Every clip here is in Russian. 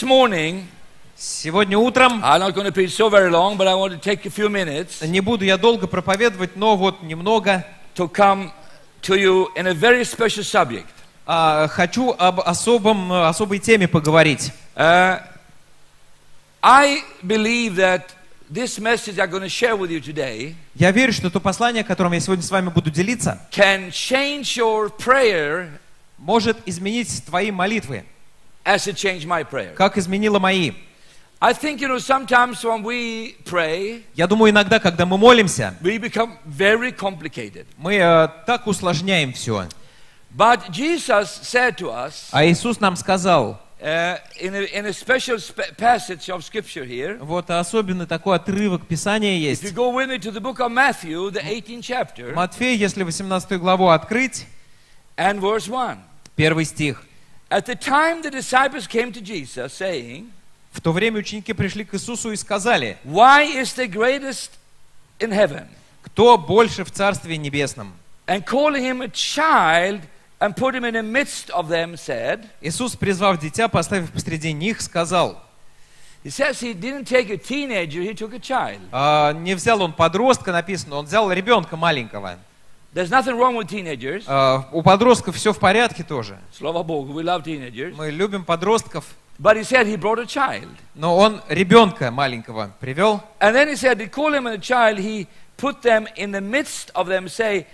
this morning, Сегодня утром, I'm not going to preach so very long, but I want to take a few minutes не буду я долго проповедовать, но вот немного to come to you in a very special subject. а, хочу об особом, э, особой теме поговорить. Uh, I believe that this message I'm going to share with you today Я верю, что то послание, которым я сегодня с вами буду делиться, can change your prayer может изменить твои молитвы, as it changed my prayer. как изменило мои. I think, you know, sometimes when we pray, Я думаю, иногда, когда мы молимся, we become very complicated. мы э, так усложняем все. But Jesus said to us А Иисус нам сказал, uh, in, a, in a special sp- passage of scripture here, вот особенно такой отрывок Писания if you есть. go with me to the book of Matthew, the 18th chapter, Матфея, если 18 главу открыть, and verse 1. первый стих. At the time the disciples came to Jesus, saying, В то время ученики пришли к Иисусу и сказали, Why is the greatest in heaven? кто больше в Царстве Небесном? And calling him a child and put him in the midst of them, said, Иисус, призвав дитя, поставив посреди них, сказал, He says he didn't take a teenager, he took a child. «А, не взял он подростка, написано, он взял ребенка маленького. There's nothing wrong with teenagers. А, у подростков все в порядке тоже. Slava Bogu, we love teenagers. Мы любим подростков, But he said he brought a child. но он ребенка маленького привел. And then he said, he called him a child, he put them in the midst of them, say,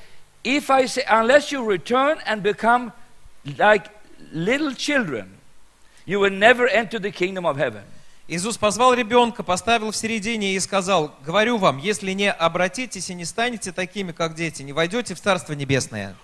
if I say, unless you return and become like little children, you will never enter the kingdom of heaven. Иисус позвал ребенка, поставил в середине и сказал, говорю вам, если не обратитесь и не станете такими, как дети, не войдете в Царство Небесное.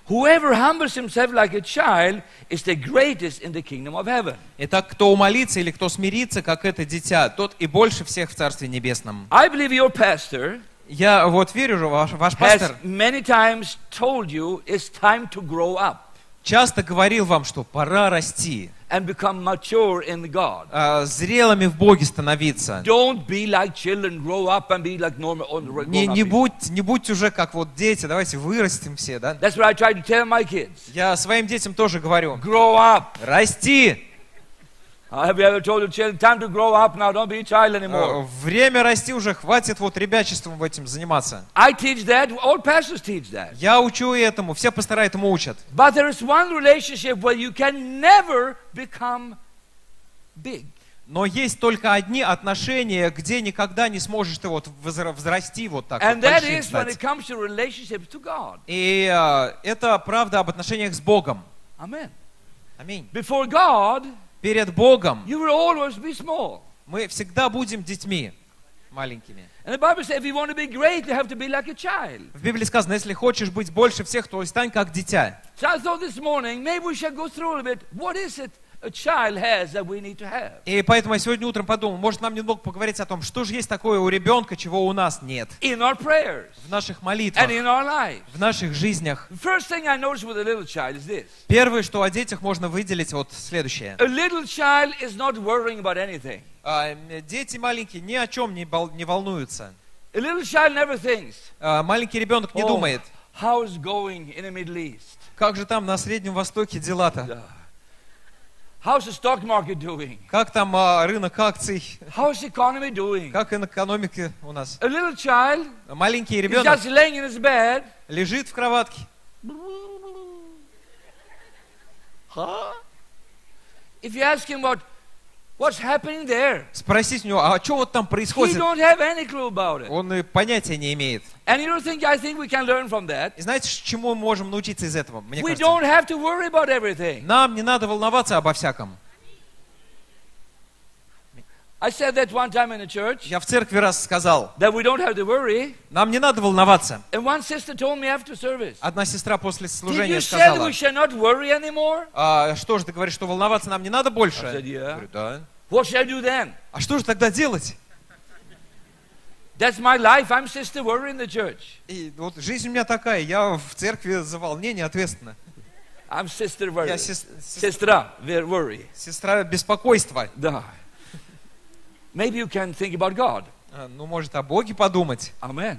Like. Итак, кто умолится или кто смирится, как это дитя, тот и больше всех в Царстве Небесном. I believe your pastor Я вот верю, ваш, ваш пастор many times told you it's time to grow up часто говорил вам, что пора расти, and become mature in God. а, зрелыми в Боге становиться. Don't be like children, grow up and be like normal. Не, не, будь, не будьте уже как вот дети, давайте вырастем все, да? That's what I try to tell my kids. Я своим детям тоже говорю, Grow up. расти, время расти уже, хватит вот ребячеством в этим заниматься. I teach that, all pastors teach that. Я учу этому, все пастора этому учат. But there is one relationship where you can never become big. Но есть только одни отношения, где никогда не сможешь ты вот взрасти вот так, вот And that большим is when стать. it comes to relationships to God. И э, это правда об отношениях с Богом. Amen. Аминь. Before God, Перед Богом you will always be small. мы всегда будем детьми маленькими. В Библии сказано, если хочешь быть больше всех, то стань как дитя. И поэтому я сегодня утром подумал, может нам немного поговорить о том, что же есть такое у ребенка, чего у нас нет. In our prayers В наших молитвах, and in our lives. в наших жизнях. The first thing I noticed with a little child is this. Первое, что о детях можно выделить, вот следующее. A little child is not worrying about anything. М, Дети маленькие ни о чем не, волнуются. A little child never thinks, А, Маленький ребенок не Oh. думает, how's going in the Middle East? как же там на Среднем Востоке дела-то? How's the stock market doing? Как там а, рынок акций? How's the economy doing? Как экономика у нас? A little child Маленький ребенок just laying in his bed. лежит в кроватке. Huh? If you ask him what what's happening there, Спросить у него, а что вот там he происходит? don't have any clue about it. Он и понятия не имеет. And you don't think I think we can learn from that? И знаете, чему мы можем научиться из этого? Мне We кажется, don't have to worry about everything. нам не надо волноваться обо всяком. I said that one time in a church Я в церкви раз сказал, that we don't have to worry. нам не надо волноваться. And one sister told me after service, Одна сестра после Did служения you say сказала, we should not worry anymore? а что же ты говоришь, что волноваться нам не надо больше? I said, yeah. Я говорю, да. What should I do then? А что же тогда делать? That's my life. I'm sister worry in the church. И вот жизнь у меня такая, я в церкви за волнение ответственна. I'm sister worry. Я сес- сес- Сестра worry. сестра беспокойства. Да. Maybe you can think about God. А, Ну, может, о Боге подумать. Amen.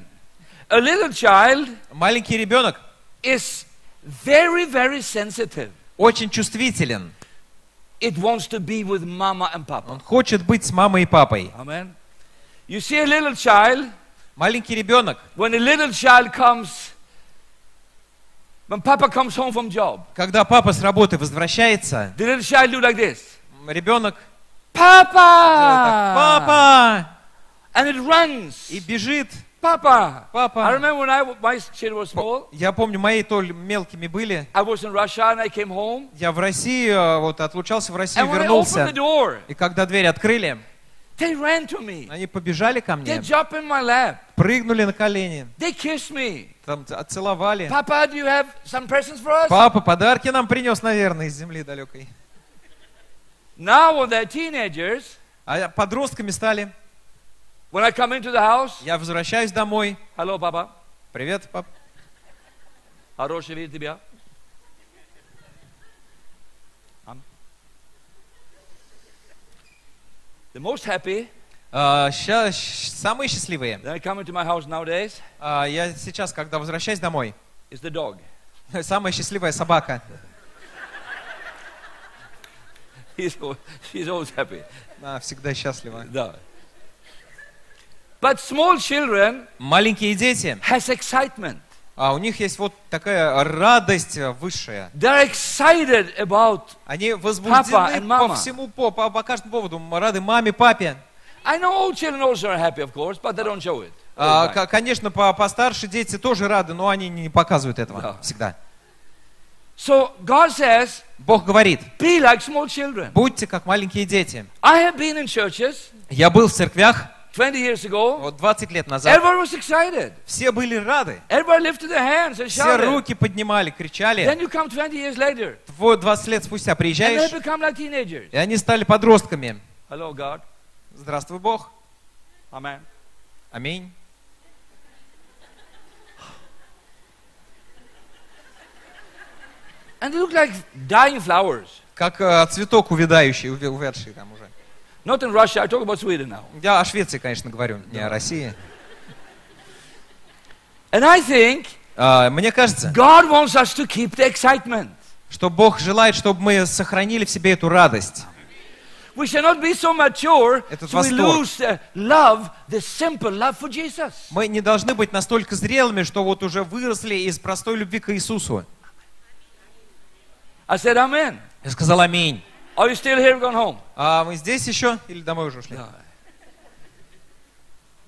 A little child Маленький ребенок is very, very sensitive. очень чувствителен. It wants to be with mama and papa. Он хочет быть с мамой и папой. Amen. You see a little child, Маленький ребенок, when a little child comes, when papa comes home from job, когда папа с работы возвращается, the little child do like this. ребенок так, папа! And it runs. И бежит. Papa. Папа. I remember when I, my children were small, Я помню, мои то мелкими были. I was in Russia and I came home. Я в России, э, вот отлучался в Россию, And when I opened вернулся. the door, И когда дверь открыли, they ran to me. они побежали ко They мне, jumped in my lap. прыгнули на колени, They kissed me. там ц- отцеловали. Papa, do you have some presents for us? Папа подарки нам принес, наверное, из земли далекой. Now, when they're teenagers, А подростками стали. When I come into the house, Я возвращаюсь домой. hello, Papa. Привет, пап. Хороший вид тебя. Ам. The most happy, А, ща- самые счастливые. that I come into my house nowadays, А, я сейчас, когда возвращаюсь домой, is the dog. самая счастливая собака. He's, al- he's always happy. Она всегда счастлива. Да. But small children Маленькие дети, has excitement. а у них есть вот такая радость высшая. They're excited about. Они возбуждены по всему, по, по, по каждому поводу. Рады маме, папе. I know all children also are happy, of course, but they don't show it. А, конечно, по- постарше дети тоже рады, но они не показывают этого Да. всегда. So God says, Бог говорит, be like small children. будьте как маленькие дети. I have been in churches Я был в церквях 20 years ago. вот 20 лет назад. Everyone was excited. Все были рады. Everybody lifted their hands and Все shouted. руки поднимали, кричали. Then you come 20 years later, Вот 20 лет спустя and they приезжаешь, become like teenagers. и они стали подростками. Hello, God. Здравствуй, Бог. Amen. Аминь. And they look like dying flowers. Как э, цветок увядающий, увядший там уже. Not in Russia. I talk about Sweden now. Я о Швеции, конечно, говорю, не о России. And I think А, Мне кажется, God wants us to keep the excitement. что Бог желает, чтобы мы сохранили в себе эту радость. We shall not be so mature Этот so we lose the love, the simple love for Jesus. Мы не должны быть настолько зрелыми, что вот уже выросли из простой любви к Иисусу. I said, Amen. Я сказал аминь. Are you still here? Gone home? А мы здесь еще или домой уже ушли?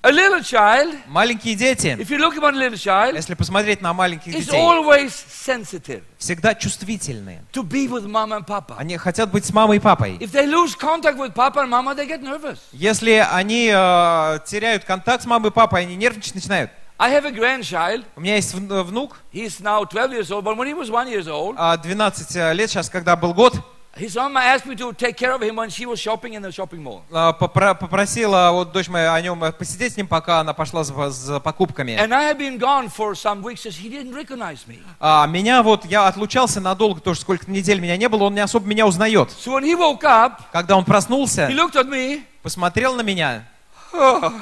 A little child, Маленькие дети, if you look upon a little child, если посмотреть на маленьких is детей, always sensitive всегда чувствительные. to be with mama and papa. Они хотят быть с мамой и папой. If they lose contact with papa and mama, they get nervous. Если они э, теряют контакт с мамой и папой, они нервничать начинают. I have a grandchild. У меня есть вн- внук, He's now 12 years old, but when he was one years old, а, 12 лет сейчас, когда был год, his mama asked me to take care of him when she was shopping in the shopping mall. а, попро- попросила вот дочь моя о нем посидеть с ним, пока она пошла за, за покупками. And I had been gone for some weeks, so he didn't recognize me. А меня вот, я отлучался надолго, тоже сколько недель меня не было, он не особо меня узнает. So when he woke up, Когда он проснулся, he looked at me. посмотрел на меня. Oh,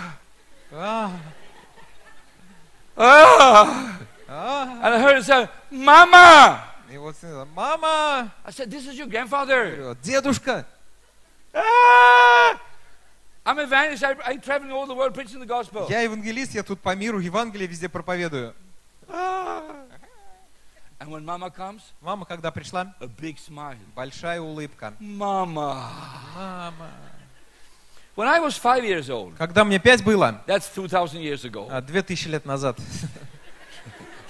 а, ah. а, And I heard him say, Mama! И вот, мама, I said, This is your grandfather. дедушка, Ah! I'm evangelist. I, I travel all the world preaching the gospel. я евангелист, я тут по миру Евангелие везде проповедую. Ah. And when mama comes, Мама, когда пришла, a big smile. большая улыбка. Mama. Мама. When I was five years old, Когда мне пять было, that's 2,000 years ago. а, две тысячи лет назад, That's a long time ago.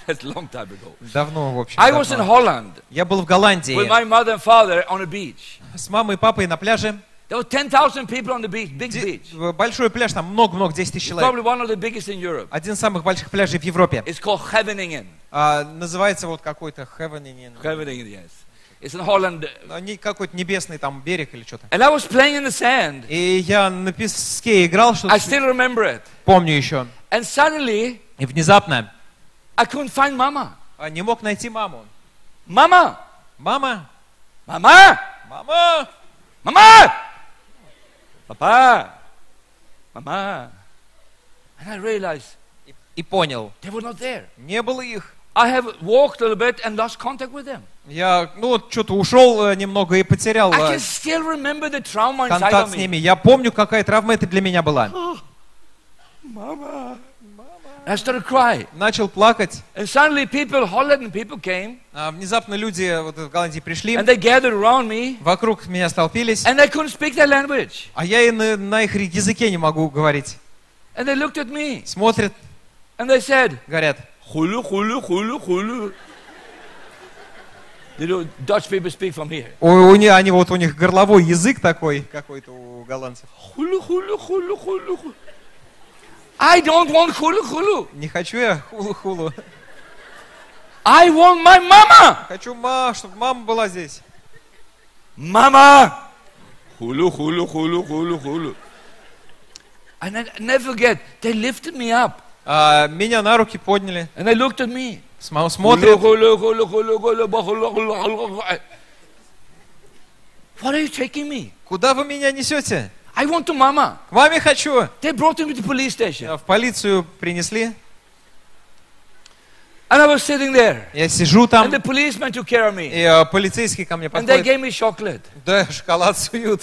Давно, в общем, I was in. Holland я был в Голландии with my mother and father on a beach. с мамой и папой на пляже. There were 10,000 people on the beach, big beach. Большой пляж, там много-много, 10 тысяч человек. probably one of the biggest in Europe. Один из самых больших пляжей в Европе. It's called Scheveningen. А, называется вот какой-то Heaven, Scheveningen, yes. It's in Holland. какой-то небесный там берег или что-то. And I was playing in the sand. И я на песке играл, что I still remember it. помню еще. And suddenly, И внезапно I couldn't find Mama. а, не мог найти маму. Mama! Мама, Mama! мама, Mama! Papa! Mama! And I realized и, и понял, they were not there. не было их. I have walked a little bit and lost contact with them. Я, ну, что-то ушел э, немного и потерял I э, can still remember the trauma контакт с ними. Я помню, какая травма это для меня была. Mama, I started crying. Начал плакать. And suddenly people, Holland people came А внезапно люди вот в Голландии пришли, and they gathered around me вокруг меня столпились, and they couldn't speak their language. а я и на, на их языке не могу говорить. And they looked at me Смотрят, and they said, говорят, hulu, hulu. You know, Dutch people speak from here. у, у они вот у них горловой язык такой какой-то у голландцев. Hulu, hulu, hulu, hulu, hulu. I don't want hulu, hulu. Не хочу я хулу-хулу. I want my mama. Хочу, ма, чтобы мама была здесь. Mama. Hulu, hulu, hulu, hulu, hulu. And I never forget, they lifted me up А, меня на руки подняли, and they looked at me. сма- смотрят. What are you taking me? Куда вы меня несете? I want to mama. К маме хочу. They brought me to the police station. А, В полицию принесли. And I was sitting there. Я сижу там, And the policeman took care of me. и а, полицейский ко мне And they подходит. gave me chocolate. Да, шоколад суют.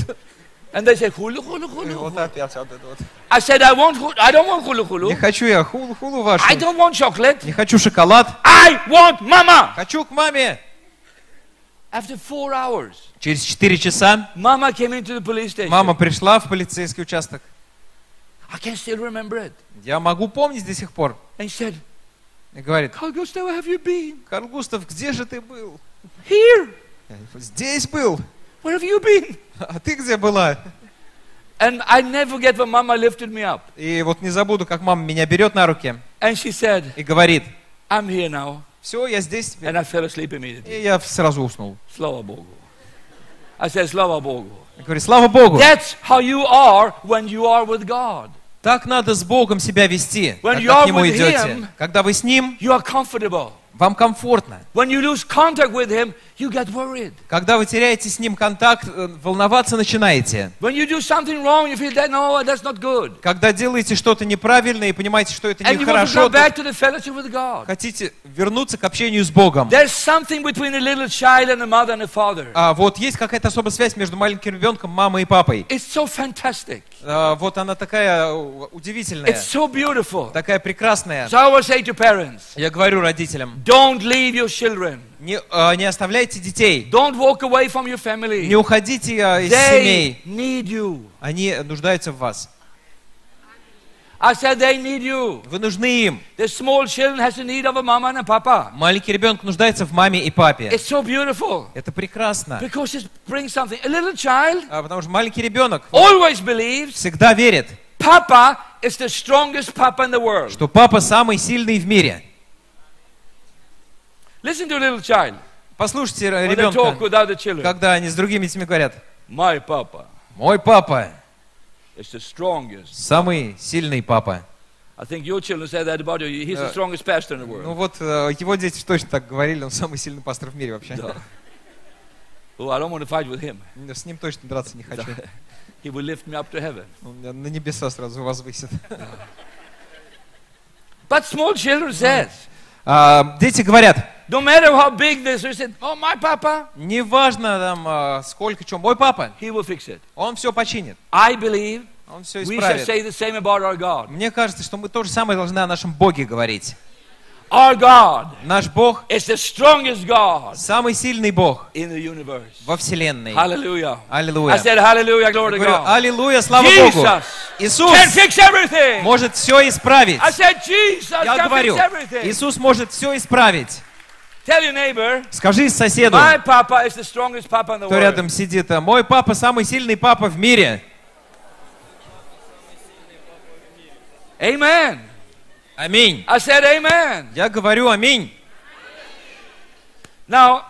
And they said, hulu, hulu, И hulu. вот опять вот это вот. I said, I want, I don't want hulu, Не hulu. хочу я хулу-хулу вашу. I don't want chocolate. Не хочу шоколад. I want mama. Хочу к маме. After four hours, Через 4 часа mama came into the police station. мама пришла в полицейский участок. I can still remember it. Я могу помнить до сих пор. And she said, И говорит, Gustav, where have you been? Карл Густав, где же ты был? Here. Здесь был. Where have you been? А ты где была? And I never forget when mama lifted me up. И вот не забуду, как мама меня берет на руки And she said, и говорит, I'm here now. Все, я здесь теперь. And I fell asleep immediately. И я сразу уснул. Slava Bogu. I said, Slava Bogu. Я говорю, слава Богу. That's how you are when you are with God. Так надо с Богом себя вести, When когда к Нему идете. Him- Когда вы с Ним, You are comfortable. Вам комфортно. When you lose contact with Him, you get worried. Когда вы теряете с Ним контакт, э, волноваться начинаете. When you do something wrong, you feel that, no, that's not good. Когда делаете что-то неправильное и понимаете, что это нехорошо, хотите вернуться к общению с Богом. There's something between a little child and a mother and a father. А вот есть какая-то особая связь между маленьким ребенком, мамой и папой. It's so fantastic. А, вот она такая э, удивительная, It's so beautiful. такая прекрасная. So I will say to parents, Я говорю родителям, don't leave your children. не, а, не оставляйте детей, Don't walk away from your family. не уходите а, из They семей. need you. Они нуждаются в вас. I said they need you. Вы нужны им. The small children has a need of a mama and a papa. Маленький ребенок нуждается в маме и папе. It's so beautiful Это прекрасно. because it brings something. A little child А, потому что маленький ребенок always believes всегда верит, Papa is the strongest papa in the world. что папа самый сильный в мире. Listen to a little child Послушайте ребенка, когда они с другими детьми говорят, My papa мой папа самый сильный папа. Uh, Ну вот э, его дети точно так говорили, он самый сильный пастор в мире вообще. Да. Oh, I don't want to fight with him. С ним точно драться не хочу. He will lift me up to heaven. Он меня на небеса сразу возвысит. But small children says, А, дети говорят, no matter how big this, they said, oh, my papa, неважно там а, сколько чем, мой папа, he will fix it. он все починит, I believe он все we исправит. say the same about our God. Мне кажется, что мы то же самое должны о нашем Боге говорить. Our God Наш Бог is the strongest God самый сильный Бог in the universe. во Вселенной. Hallelujah. Аллилуйя. I said hallelujah, glory to Говорю, God. аллилуйя, слава Богу. Jesus Иисус can fix everything. может все исправить. I said Jesus Я can говорю, fix everything. Иисус может все исправить. Tell your neighbor, Скажи соседу, my papa is the strongest papa in the кто рядом сидит, «А мой папа самый сильный папа в мире. Amen. Аминь. I said amen. Я говорю аминь. Now,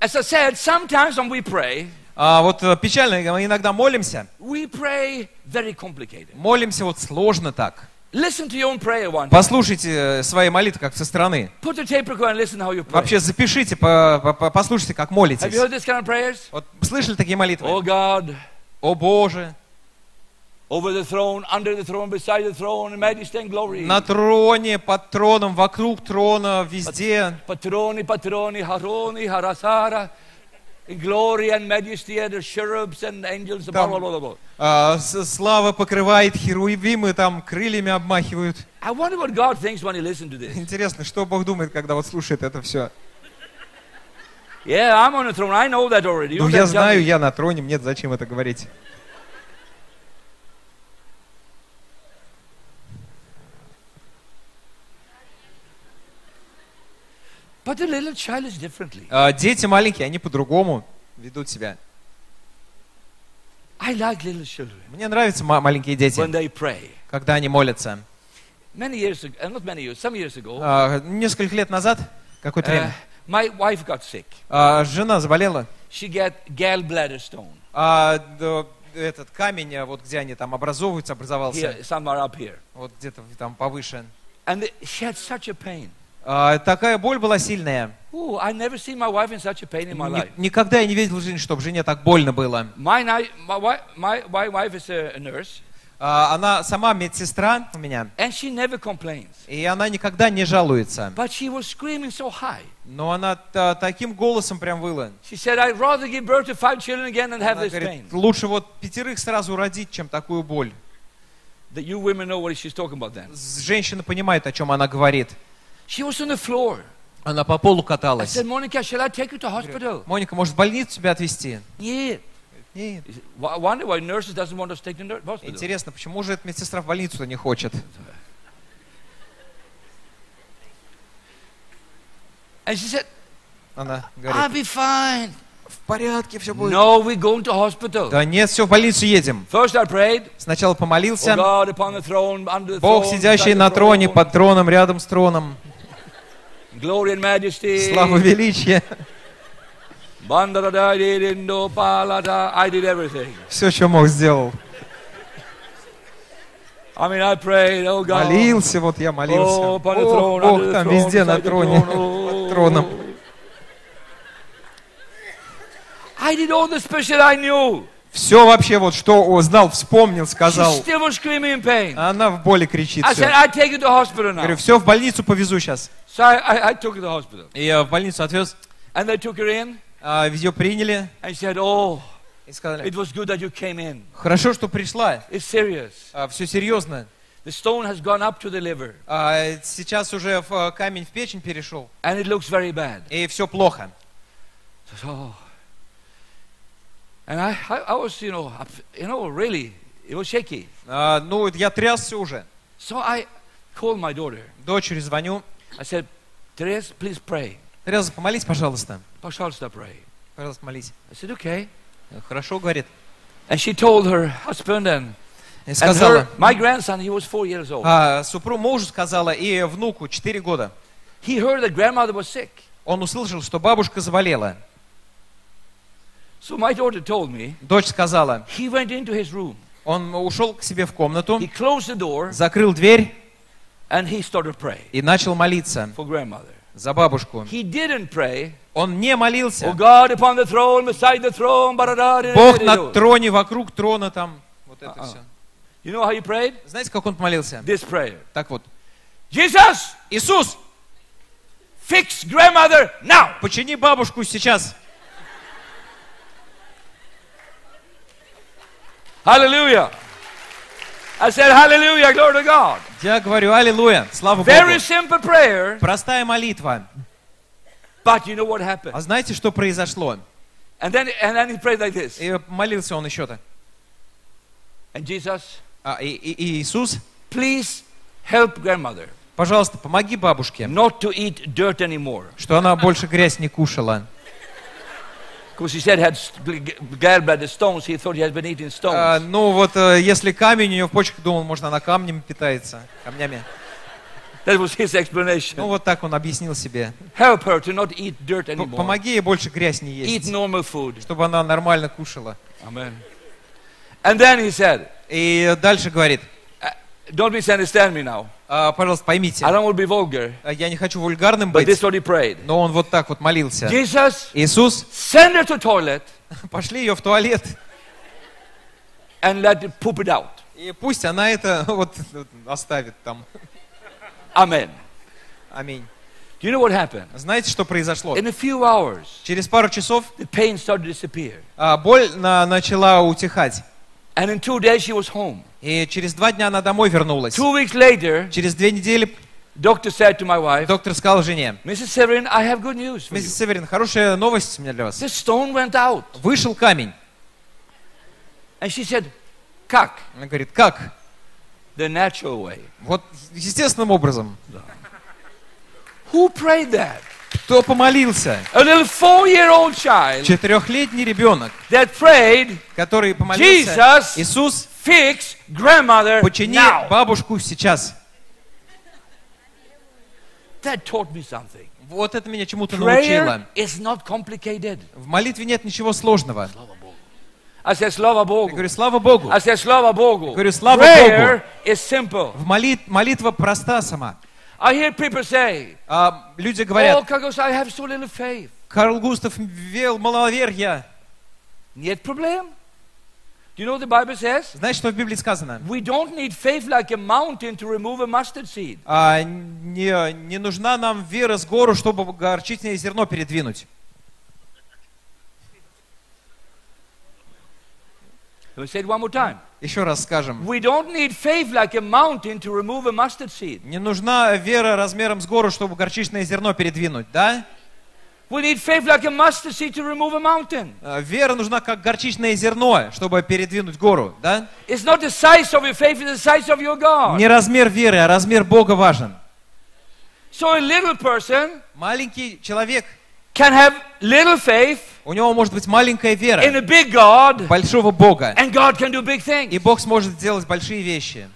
as I said, sometimes when we pray, А вот э, печально, мы иногда молимся, we pray very complicated. молимся вот сложно так. Послушайте э, свои молитвы как со стороны. Вообще запишите, по- по- по- послушайте, как молитесь. Вот слышали такие молитвы? Oh God, О Боже. На троне, под троном, вокруг трона, везде. Patroni, patroni, haroni, harasara. Glory and majesty and cherubs and angels. Там- blah, blah, blah. А, слава покрывает, херувимы там крыльями обмахивают. I wonder what God thinks when He listens to this. Интересно, что Бог думает, когда вот слушает это все. Yeah, I'm on the throne. I know that already. You Ну, я знаю, я на троне, мне зачем это говорить? But the little child is differently. А, Дети маленькие, они по-другому ведут себя. I like little children Мне нравятся ма- маленькие дети, when they pray. когда они молятся. Many years ago, uh, not many years, some years ago, А, Несколько лет назад, какое-то uh, время, my wife got sick. а, жена заболела. She got gallbladder stone да, этот камень, вот где они там образовываются, образовался, here, somewhere up here. вот где-то там повыше. And she had such a pain. А, такая боль была сильная. I never seen my wife in such a pain in my Ни- life. никогда я не видел жизнь, чтобы жене так больно было. Mine, I, my, wi- my, my wife is a, a nurse, она сама медсестра у меня, and she never complains. и она никогда не жалуется. But she was screaming so high. Но она та- таким голосом прям выла. She said, I'd rather give birth to five children again than have Она this pain. говорит, лучше вот пятерых сразу родить, чем такую боль. That you women know what she's talking about then. Женщина понимает, о чем она говорит. She was on the floor. Она по полу I каталась. said, Monica, shall I take you to hospital? Моника, может, в больницу тебя отвезти? Нет. Hospital. Интересно, почему же эта медсестра в больницу-то не хочет? And she said, Она I'll говорит, be fine. в порядке все будет. No, we're going to hospital. Да нет, все, в больницу едем. First I prayed, Сначала oh помолился. God, upon the throne, under the Бог, сидящий на the троне, под троном, рядом с троном. Glory and majesty. Слава величия. Все, что мог, сделал. I mean, I prayed, oh God. Молился, вот я Oh, молился. Ох, throne, Бог там везде на троне, oh. под троном. I did all the special I knew. Все вообще вот, что о, знал, вспомнил, сказал. А Она в боли кричит все. Говорю, все, в больницу повезу сейчас. И я в больницу отвез. А, Ее приняли Oh, и сказали, хорошо, что пришла. Serious. все серьезно. The stone has gone up to the liver А, сейчас уже в, э, камень в печень перешел. and it looks very bad. И все плохо. Oh. And I, I, I was, you know, you know, really, it was shaky. А, ну, я трясся уже. So I called my daughter. Дочери звоню. I said, Therese, please pray. Тереза, помолись, пожалуйста. Пожалуйста, pray. Пожалуйста, молись. I said, okay. Хорошо, говорит. And she told her husband and, И and сказала, her, my grandson, he was four years old. а, супругу мужу сказала и внуку 4 года. He heard that grandmother was sick. Он услышал, что бабушка заболела. So my daughter told me, Дочь сказала, he went into his room. он ушел к себе в комнату, He closed the door закрыл дверь and he started praying и начал молиться for grandmother. за бабушку. He didn't pray, Он не oh молился. God upon the throne, beside the throne, Бог на троне, вокруг трона там. Вот это А-а. все. You know how he prayed? Знаете, как он молился? This prayer. Так вот. Jesus, Иисус, fix grandmother now. почини бабушку сейчас. Hallelujah. I said, Hallelujah, glory to God. Я говорю, аллилуйя, слава Very Богу. simple prayer, Простая молитва. but you know what happened? А знаете, что произошло? And then, and then he prayed like this. И молился он еще-то. And Jesus, А, и- и Иисус, please help grandmother пожалуйста, помоги бабушке, not to eat dirt anymore. что она больше грязь не кушала. Because he said had st- gallbladder stones, he thought he had been eating stones. А, ну вот, э, если камень у нее в почках, думал, может, она камнем питается, камнями. that was his explanation. Ну вот так он объяснил себе. Help her to not eat dirt anymore. Помоги ей больше грязь не Eat есть, normal food. чтобы она нормально кушала. Amen. And then he said, И дальше говорит, uh, don't misunderstand me now. «А, пожалуйста, поймите, I don't want to be vulgar, а, я не хочу вульгарным but this быть, is what he prayed. но он вот так вот молился. Jesus, Иисус, send her to toilet пошли ее в туалет and let it poop it out. И пусть она это вот оставит там. Аминь. Do you know what happened? Знаете, что произошло? In a few hours, Через пару часов the pain started to disappear. а, боль на- начала утихать. And in two days, she was home. И через два дня она домой вернулась. Two weeks later, Через две недели doctor said to my wife, доктор сказал жене, Mrs. Severin, I have good news for you. миссис Северин, хорошая новость у меня для вас. The stone went out. Вышел камень. And she said, Kak, Она говорит, как? the natural way. Вот естественным образом. Who prayed that? Кто помолился? Четырехлетний ребенок, that prayed, который помолился. Jesus, Иисус, fix grandmother почини now. бабушку сейчас. That taught me something. Вот это меня чему-то Prayer научило. is not complicated. В молитве нет ничего сложного. I said, Slava Я Bogu. говорю, слава Богу. I said, Slava Bogu. Говорю, слава Prayer is simple. В молит, молитва проста сама. I hear people say, А люди Oh, говорят, Kagos, I have so little faith. Карл Густав вел маловерья. Нет проблем. Do you know what the Bible says? Знаете, что в Библии сказано? We don't need faith like a mountain to remove a mustard seed. А, не, не нужна нам вера с гору, чтобы горчичное зерно передвинуть. Me say it one more time. Еще раз скажем. We don't need faith like a mountain to remove a mustard seed. Не нужна вера размером с гору, чтобы горчичное зерно передвинуть, да? We need faith like a mustard seed to remove a mountain. А, Вера нужна как горчичное зерно, чтобы передвинуть гору, да? It's not the size of your faith, it's the size of your God. Не размер веры, а размер Бога важен. So a little person Маленький человек, can have little faith у него может быть маленькая in вера a big God, большого Бога, and God can do big и things. Бог сможет сделать большие вещи.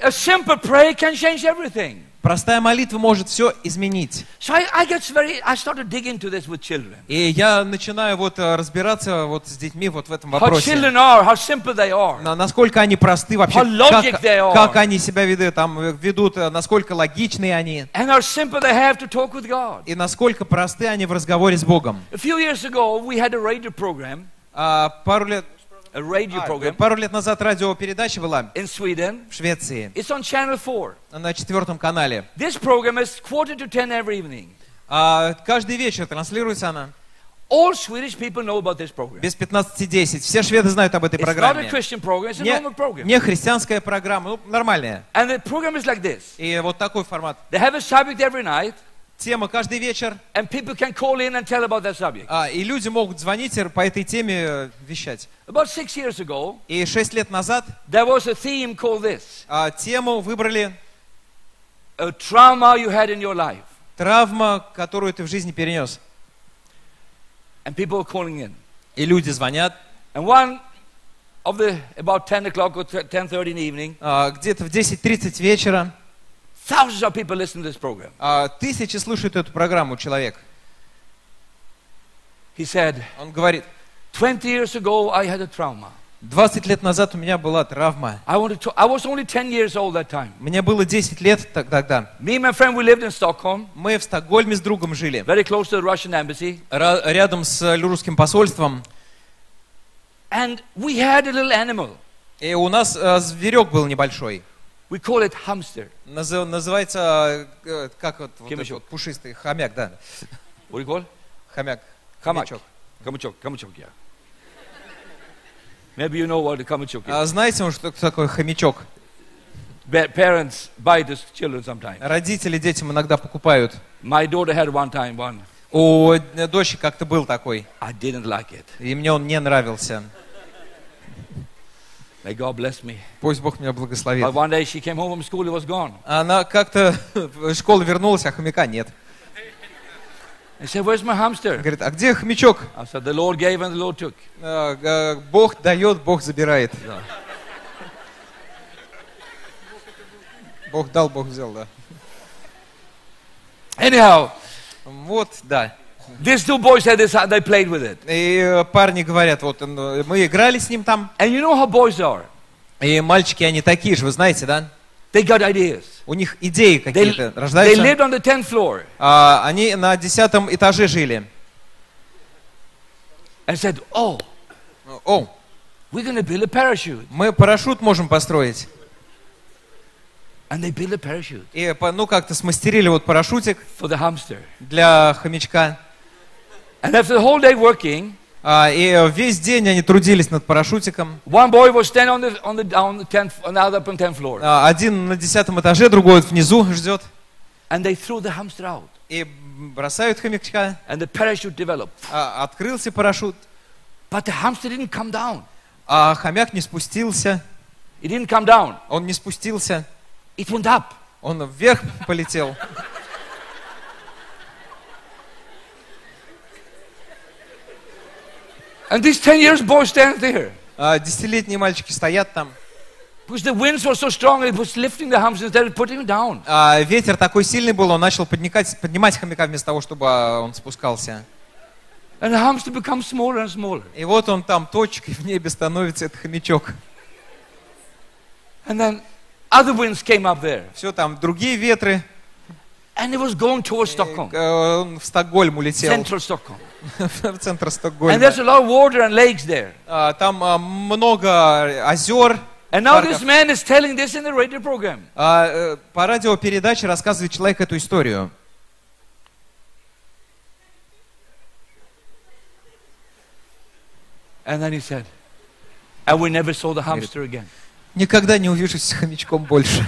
A simple prayer can change everything. Простая молитва может все изменить. So I, I very, I started into this with children. И я начинаю вот э, разбираться вот с детьми вот в этом How вопросе. children are, how simple they are. На- Насколько они просты вообще, How logic как, they are. как они себя ведут, там, э, ведут, э, насколько логичные они, And how simple they have to talk with God. и насколько просты они в разговоре с Богом. A few years ago, we had a radio program, А, пару, лет, a radio а, program пару лет назад радиопередача была in Sweden. в Швеции It's on Channel 4. на четвертом канале. This program is quarter to 10 every evening. А, каждый вечер транслируется она All Swedish people know about this program. без 15.10. Все шведы знают об этой It's not a программе. Christian program, it's a Не, normal program. не христианская программа, ну, нормальная. And the program is like this. И вот такой формат. They have a subject every night, Тема каждый вечер, and people can call in and tell about that subject. а, и люди могут звонить и по этой теме э, вещать. About six years ago, И шесть лет назад there was a theme called this а, тему выбрали a trauma you had in your life. травма, которую ты в жизни перенес. And people were calling in. И люди звонят. And one of the, about 10 o'clock or 10.30 in the evening, а, где-то в 10.30 вечера thousands of people listen to this program. а, тысячи слушают эту программу человек. He said, Он говорит, 20 years ago I had a trauma. 20 лет назад у меня была травма. I, wanted to, I was only 10 years old that time. Мне было 10 лет тогда. Me and my friend, we lived in Stockholm, Мы в Стокгольме с другом жили, very close to the Russian embassy. рядом с э, русским посольством. And we had a little animal. И у нас э, зверек был небольшой. We call it hamster. Назы- называется, э, как вот, вот Хомячок. этот вот пушистый, хомяк, да. What do you call? Хомяк. Хомячок. Kamachok, kamachok, yeah. Maybe you know what the kamachok is. А знаете, что такое хомячок? Parents buy this children sometimes. Родители детям иногда покупают. My daughter had one time one. У э, дочери как-то был такой, I didn't like it. и мне он не нравился. May God bless me. Пусть Бог меня благословит. But one day she came home from school, it was gone. Она как-то в школу вернулась, а хомяка нет. I said, Where's my hamster? Говорит, а где хомячок? I said, The Lord gave and the Lord took. «А, э, Бог дает, Бог забирает. Да. Бог дал, Бог взял, да. Anyhow, Вот, да. These two boys had this, they played with it. И э, парни говорят, вот мы играли с ним там, And you know how boys are? и мальчики, они такие же, вы знаете, да? They got ideas. У них идеи They, какие-то they рождаются. lived on the 10th floor А, они на десятом этаже жили. and said, Oh, О, we're to build a parachute. Мы парашют можем построить. And they built a parachute И, ну, как-то смастерили вот парашютик for the hamster. для хомячка. And after the whole day working, А, и э, весь день они трудились над парашютиком. one boy was standing on the, on the, on the 10th, on the other up on 10th floor. А, Один на десятом этаже, другой внизу ждет. And they threw the hamster out. И бросают хомячка. And the parachute developed. А, Открылся парашют. But the hamster didn't come down. А хомяк не спустился. It didn't come down. Он не спустился. It went up. Он вверх полетел. And this 10 years boy stands there. А Десятилетние мальчики стоят там. Because the winds were so strong, it was lifting the hamster instead of putting him down. А ветер такой сильный был, он начал поднимать, поднимать хомяка вместо того, чтобы а, он спускался. And the hamster becomes smaller and smaller. И вот он там точкой в небе становится, этот хомячок. And then other winds came up there. Все там, другие ветры. And it was going towards Stockholm, э, Он в Стокгольм улетел, central Stockholm. В центр And Стокгольма. there's a lot of water and lakes there. А, Там а, много озер. And now this man is telling this in the radio program. А, э, По радиопередаче рассказывает человек эту историю. And then he said, and we never saw the hamster again. Никогда не увижусь с хомячком больше.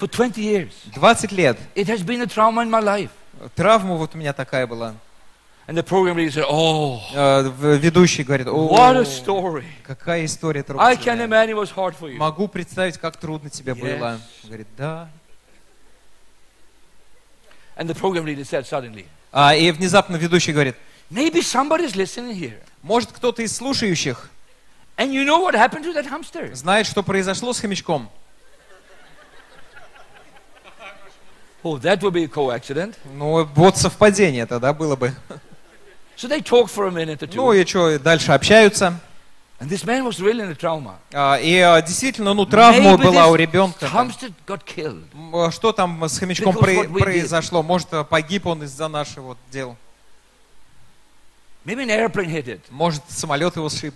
For 20 years. 20 лет. It has been a trauma in my life. Травма вот у меня такая была. And the program leader said, oh, Э, в- Ведущий говорит, what a о, story. какая история I can трогательная. imagine it was hard for you. Могу представить, как трудно тебе Yes. было. Говорит, да. And the program leader said suddenly, А, и внезапно ведущий говорит, maybe somebody's listening here. может кто-то из слушающих And you know what happened to that hamster? знает, что произошло с хомячком? Oh, that would be a co-accident. Ну, вот совпадение тогда было бы. Ну и что, дальше общаются. And this man was really in a trauma. А, И а, действительно, ну, травма была у ребенка. а Что там с хомячком произошло? Может, погиб он из-за нашего вот дел? Может, самолет его сшиб?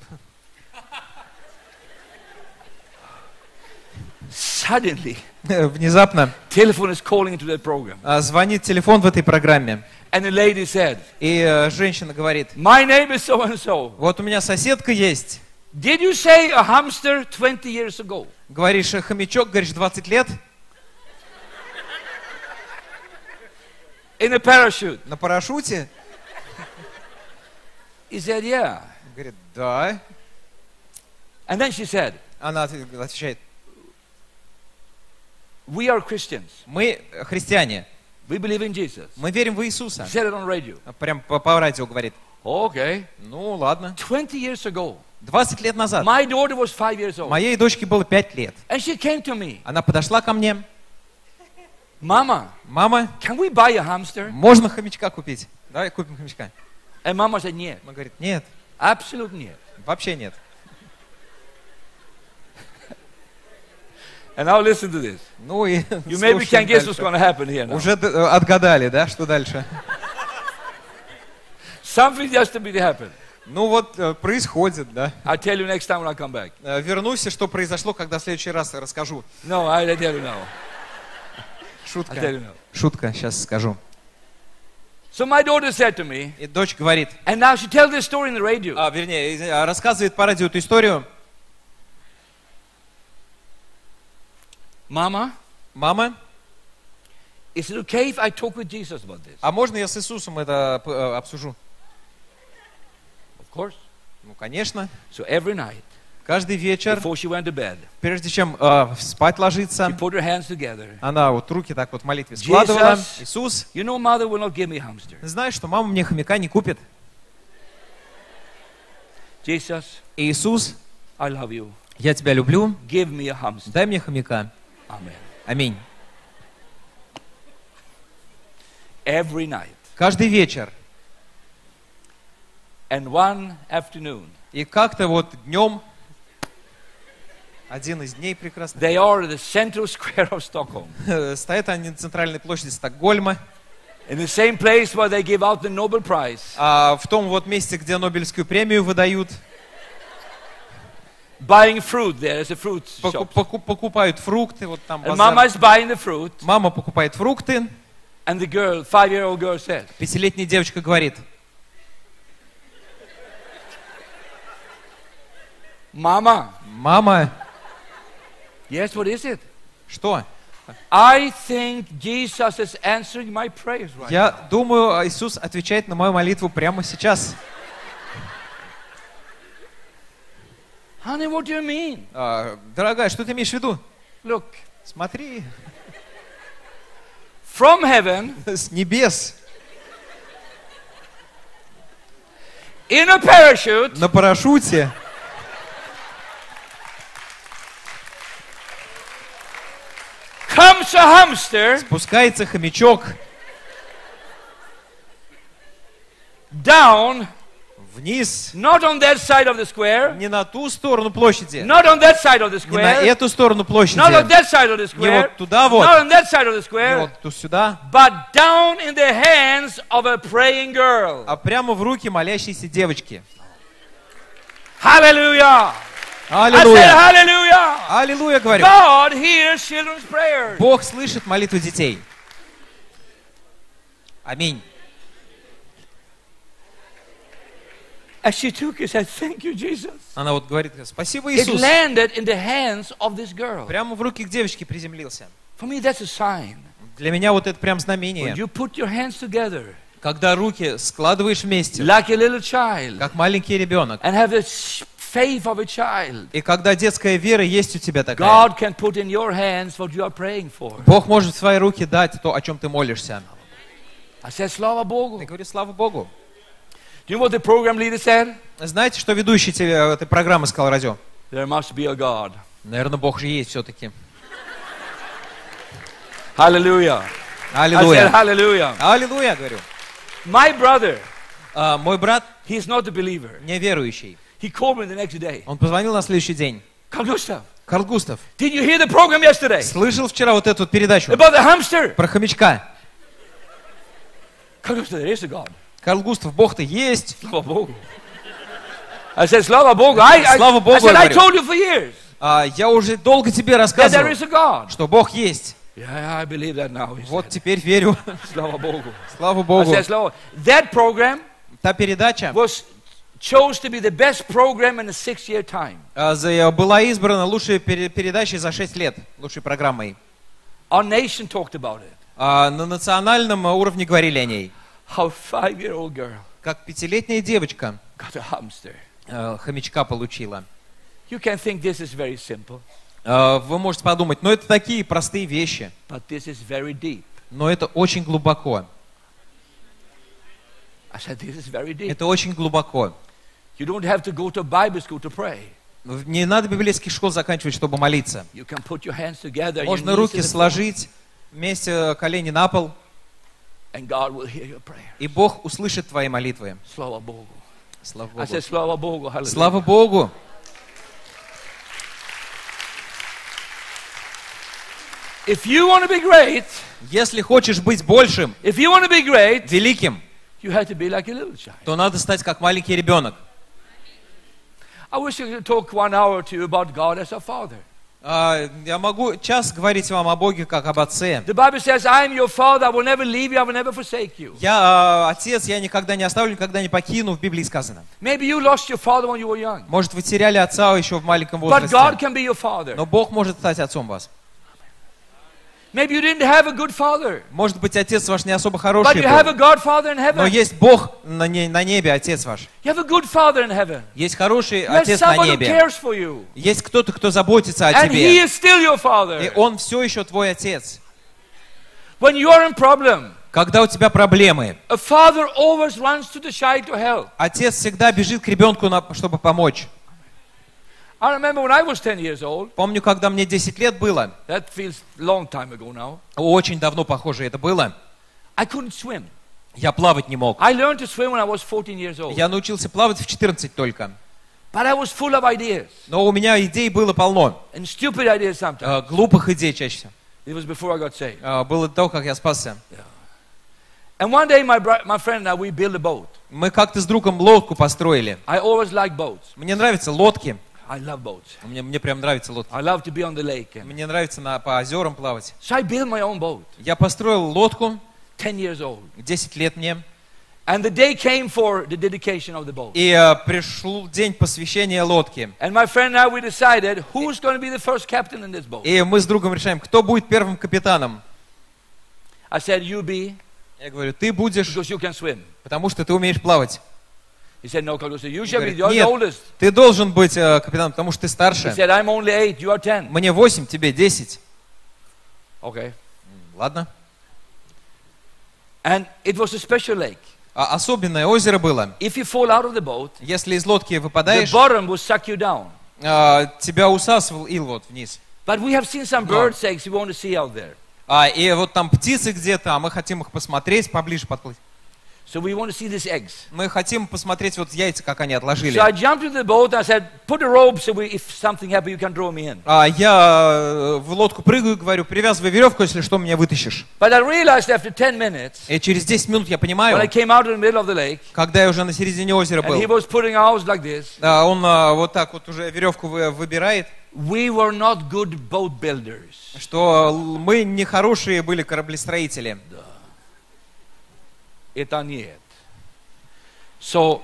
Внезапно звонит телефон в этой программе. And the lady said, И э, женщина говорит, my name is so and so. вот у меня соседка есть. Did you say a hamster 20 years ago? Говоришь, э, хомячок, говоришь, 20 лет In a parachute? на парашюте? He said, yeah. Говорит, да. And then she said, Она от- отвечает, we are Christians. мы христиане, We believe in Jesus. мы верим в Иисуса. said it on radio. Прям по, по радио говорит. Okay. Ну, ладно. 20 years ago, 20 лет назад my daughter was five years old. моей дочке было 5 лет. And she came to me, Она подошла ко мне. Mama, Мама, can we buy a hamster? можно хомячка купить? Давай купим хомячка. And Mama said, нет. Она говорит, нет, Absolutely нет. вообще нет. And now listen to this. Ну и You maybe can guess what's going to happen here now. Уже э, отгадали, да, что дальше? Something just to be happen. Ну вот э, происходит, да. I'll tell you next time when I come back. Э, Вернусь, и что произошло, когда в следующий раз расскажу. No, I'll tell you now. I'll tell Шутка. you now. Шутка, сейчас скажу. So my daughter said to me, И дочь говорит, and now she tells this story in the radio. а, вернее, а, рассказывает по радио эту историю. Mama, Мама, is it okay if I talk with Jesus about this? а можно я с Иисусом это э, обсужу? Of course. Ну, конечно. So every night, Каждый вечер, before she went to bed, прежде чем э, спать she ложиться, put her hands together. она вот руки так вот в молитве складывала. Jesus. Иисус, You know, mother will not give me hamster. знаешь, что мама мне хомяка не купит. Jesus, Иисус, I love you. я тебя люблю, Give me a hamster. дай мне хомяка. Аминь. Every night. Каждый вечер. And one afternoon, И как-то вот днем, один из дней прекрасно, they are the central square of Stockholm, стоят они на центральной площади Стокгольма, in the same place where they give out the Nobel Prize. а в том вот месте, где Нобелевскую премию выдают, buying fruit there. There's a fruit shop. поку- покупают фрукты, вот там And mama is buying the fruit. Мама покупает фрукты, And the girl, five-year-old girl said, пятилетняя девочка говорит, Mama, мама, yes, what is it? что? I think Jesus is answering my prayers right Я думаю, Иисус отвечает на мою молитву прямо сейчас. Honey, what do you mean? А, дорогая, что ты имеешь в виду? Look, Смотри, from heaven, с небес. In a parachute, на парашюте. Comes a hamster. Спускается хомячок. Down, вниз, not on that side of the square, не на ту сторону площади, not on that side of the не на square, эту сторону площади, not on that side of the не square, вот туда вот, not on that side of the не square, вот ту сюда, but down in the hands of a praying girl. а прямо в руки молящейся девочки. Аллилуйя! hallelujah! Аллилуйя, говорю. God hears children's prayers. Бог слышит молитву детей. Аминь. As she took it, said, Thank you, Jesus. Она вот говорит, спасибо, It Иисус. landed in the hands of this girl. Прямо в руки к девочке приземлился. For me, that's a sign. Для меня вот это прям When знамение. you put your hands together Когда руки складываешь вместе, like a little child как маленький ребенок. and have the faith of a child, И когда детская вера есть у тебя такая, God can put in your hands what you are praying for. Бог может в свои руки дать то, о чем ты молишься. Я говорю, слава Богу. Do you know what the program leader said? Знаете, что ведущий тебе этой программы сказал радио? There must be a God. Наверное, Бог же есть все-таки. Said, Аллилуйя. Hallelujah. Аллилуйя, говорю. My brother, А, мой брат he's not a believer. неверующий. He called me the next day. Он позвонил на следующий день. Carl Gustav, Карл Густав, did you hear the program yesterday слышал вчера вот эту вот передачу about the hamster? про хомячка? Carl Gustav, there is a God. Карл Густав, Бог-то есть. Slava Bogu. I said, Slava Bogu. I, I, Slava Bogu, I said, I told you for years А, я уже долго тебе that there рассказывал, is a God. что Бог есть. Yeah, I believe that now. Вот теперь верю. Slava Bogu. Слава I Богу. said, Slava. That program Та передача was chose to be the best program in a six-year time. а, была избрана лучшей пере- передачей за 6 лет, лучшей программой. Our nation talked about it. А, на национальном а, уровне говорили о ней. Как пятилетняя девочка а, хомячка получила. You can think this is very simple, А, Вы можете подумать, ну это такие простые вещи, but this is very deep. но это очень глубоко. I said, this is very deep. Это очень глубоко. You don't have to go to Bible school to pray. Не надо библейских школ заканчивать, чтобы молиться. You can put your hands together, your Можно руки сложить, вместе э, колени на пол, and God will hear your prayer. и Бог услышит твои молитвы. Slava Bogu. Слава I Богу. said, Slava Bogu. Hallelujah. Слава Богу. If you want to be great, Если хочешь быть большим, if you want to be great, великим, you have to be like a little child. то надо стать как маленький ребенок. I wish I could talk one hour to you about God as a father. А, Я могу час говорить вам о Боге как об отце. The Bible says, I am your father, I will never leave you, I will never forsake you. Я а, отец, я никогда не оставлю, никогда не покину, в Библии сказано. Maybe you lost your father when you were young, Может, вы теряли отца еще в маленьком but God возрасте, can be your father. но Бог может стать отцом вас. Maybe you didn't have a good father, Может быть, отец ваш не особо but хороший you have a Godfather in но heaven. есть Бог на, не- на небе, отец ваш. You have a good father in heaven. Есть хороший You отец на someone who небе. cares for you. Есть кто-то, кто заботится о And he тебе. is still your И father. он все еще твой отец. When you are in problem, Когда у тебя проблемы, a father always runs to the child to help. отец всегда бежит к ребенку, чтобы помочь. I remember when I was 10 years old, Помню, когда мне 10 лет было, that feels long time ago now, очень давно, похоже, это было, I couldn't swim. я плавать не мог. I learned to swim when I was 14 years old. Я научился плавать в 14 только. But I was full of ideas, Но у меня идей было полно. and stupid ideas sometimes. Э, Глупых идей чаще всего. It was before I got saved. Э, Было до того, как я спасся. And one day, my, my friend and I, we built a boat. Мы как-то с другом лодку построили. I always like boats. Мне нравятся лодки. I love boats. Мне, мне прям нравится лодка. I love to be on the lake. Мне нравится на, по озерам плавать. so I built my own boat, Я построил лодку, 10 years old. 10 лет мне, And the day came for the dedication of the boat. и э, пришел день посвящения лодки. And my friend and I, we decided who's going to be the first captain in this boat. И мы с другом решаем, кто будет первым капитаном. I said, You be, Я говорю, ты будешь, because you can swim. потому что ты умеешь плавать. He said, No, Carlos, you Он shall be, говорит, you're the Нет, oldest. ты должен быть э, капитаном, потому что ты He старше. said, I'm only eight, you are 10. Мне 8, тебе 10. Okay. Ладно. And it was a special lake. А особенное озеро было. If you fall out of the boat, Если из лодки the выпадаешь, bottom will suck you down. а, тебя усасывал ил вот вниз. But we have seen some birds eggs we want to see out there. А, и вот там птицы где-то, а мы хотим их посмотреть, поближе подплыть. So we want to see these eggs. Мы хотим посмотреть вот яйца, как они отложили. So I jumped into the boat and I said, Put a rope so we, if something happens, you can draw me in. А, я э, в лодку прыгаю говорю, привязывай веревку, если что, меня вытащишь. But I realized after 10 minutes, И через 10 минут я when I понимаю, came out in the middle of the lake, когда я уже на середине озера and he был, was putting ours like this, а, он а, вот так вот уже веревку вы- выбирает, we were not good boat builders. что мы нехорошие были кораблестроители. Это нет. So